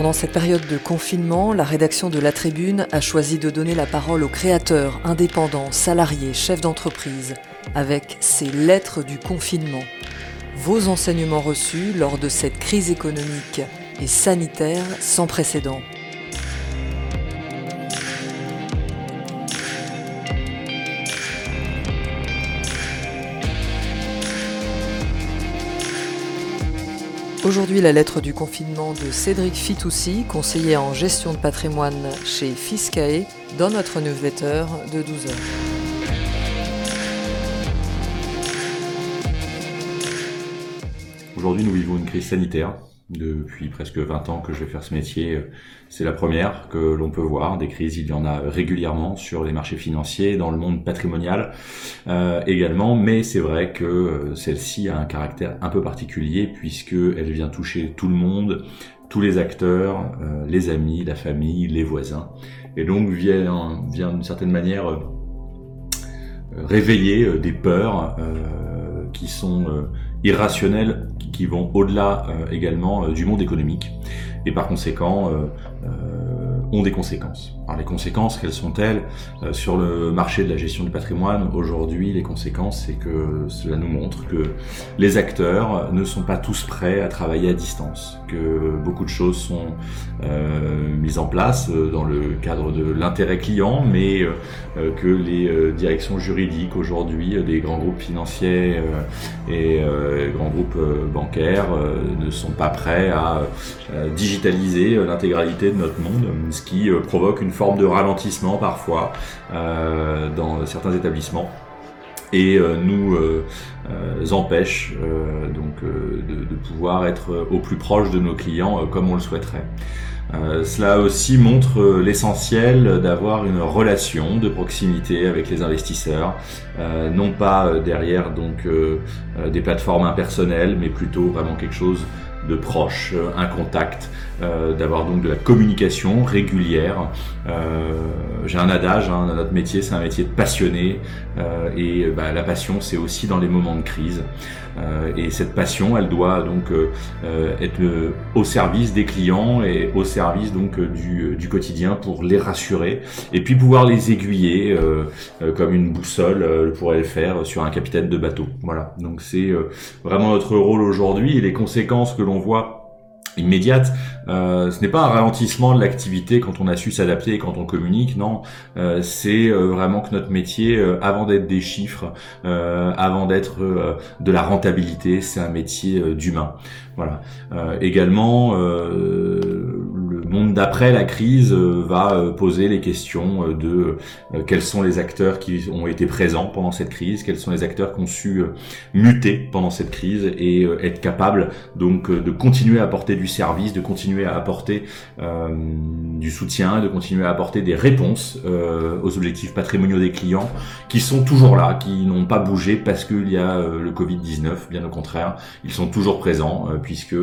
Pendant cette période de confinement, la rédaction de La Tribune a choisi de donner la parole aux créateurs, indépendants, salariés, chefs d'entreprise, avec ces lettres du confinement. Vos enseignements reçus lors de cette crise économique et sanitaire sans précédent. Aujourd'hui, la lettre du confinement de Cédric Fitoussi, conseiller en gestion de patrimoine chez Fiscae, dans notre newsletter de 12 heures. Aujourd'hui, nous vivons une crise sanitaire depuis presque 20 ans que je vais faire ce métier, c'est la première que l'on peut voir. Des crises, il y en a régulièrement sur les marchés financiers, dans le monde patrimonial euh, également, mais c'est vrai que euh, celle-ci a un caractère un peu particulier puisqu'elle vient toucher tout le monde, tous les acteurs, euh, les amis, la famille, les voisins, et donc vient, d'une certaine manière réveiller des peurs qui sont irrationnelles qui vont au-delà euh, également euh, du monde économique. Et par conséquent euh, ont des conséquences. Alors les conséquences, quelles sont-elles? Sur le marché de la gestion du patrimoine Aujourd'hui, les conséquences, c'est que cela nous montre que les acteurs ne sont pas tous prêts à travailler à distance, que beaucoup de choses sont euh, mises en place dans le cadre de l'intérêt client, mais euh, que les directions juridiques aujourd'hui des grands groupes financiers et grands groupes bancaires ne sont pas prêts à digitaliser l'intégralité de notre monde ce qui euh, provoque une forme de ralentissement parfois euh, dans certains établissements et euh, nous empêche donc de, pouvoir être au plus proche de nos clients comme on le souhaiterait. cela aussi montre l'essentiel d'avoir une relation de proximité avec les investisseurs, non pas derrière donc des plateformes impersonnelles, mais plutôt vraiment quelque chose de proche, un contact, euh, d'avoir donc de la communication régulière. Euh, j'ai un adage, hein, notre métier c'est un métier de passionné euh, et bah, la passion c'est aussi dans les moments de crise. et cette passion, elle doit donc être au service des clients et au service donc du, du, quotidien pour les rassurer et puis pouvoir les aiguiller comme une boussole pourrait le faire sur un capitaine de bateau. Voilà, donc c'est vraiment notre rôle aujourd'hui et les conséquences que l'on voit immédiate. Euh, ce n'est pas un ralentissement de l'activité quand on a su s'adapter et quand on communique, non. Euh, c'est euh, vraiment que notre métier, avant d'être des chiffres, avant d'être de la rentabilité, c'est un métier d'humain. Voilà. également, monde d'après la crise euh, va euh, poser les questions euh, de quels sont les acteurs qui ont été présents pendant cette crise, quels sont les acteurs qui ont su muter pendant cette crise et être capables donc de continuer à apporter du service, de continuer à apporter du soutien, de continuer à apporter des réponses aux objectifs patrimoniaux des clients qui sont toujours là, qui n'ont pas bougé parce qu'il y a le Covid-19, bien au contraire, ils sont toujours présents puisque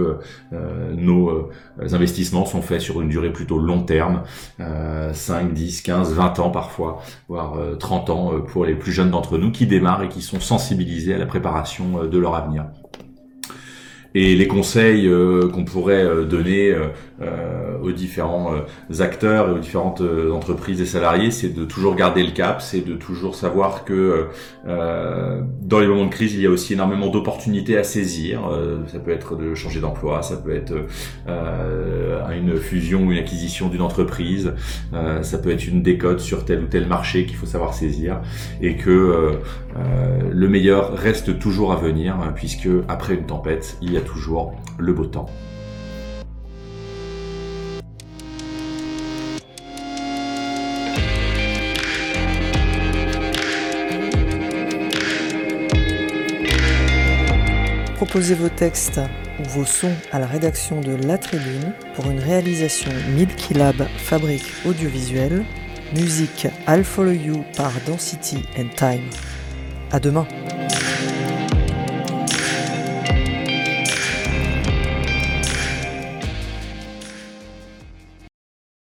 nos investissements sont faits sur une durée plutôt long terme, 5, 10, 15, 20 ans parfois, voire 30 euh, ans euh, pour les plus jeunes d'entre nous qui démarrent et qui sont sensibilisés à la préparation euh, de leur avenir. Et les conseils qu'on pourrait donner euh, aux différents euh, acteurs et aux différentes euh, entreprises et salariés, c'est de toujours garder le cap, c'est de toujours savoir que dans les moments de crise, il y a aussi énormément d'opportunités à saisir. ça peut être de changer d'emploi, ça peut être une fusion ou une acquisition d'une entreprise, ça peut être une décote sur tel ou tel marché qu'il faut savoir saisir, et que le meilleur reste toujours à venir, puisque après une tempête, il y a toujours le beau temps. Proposez vos textes ou vos sons à la rédaction de La Tribune pour une réalisation Milky Lab Fabrique Audiovisuelle. Musique I'll Follow You par Density and Time. À demain!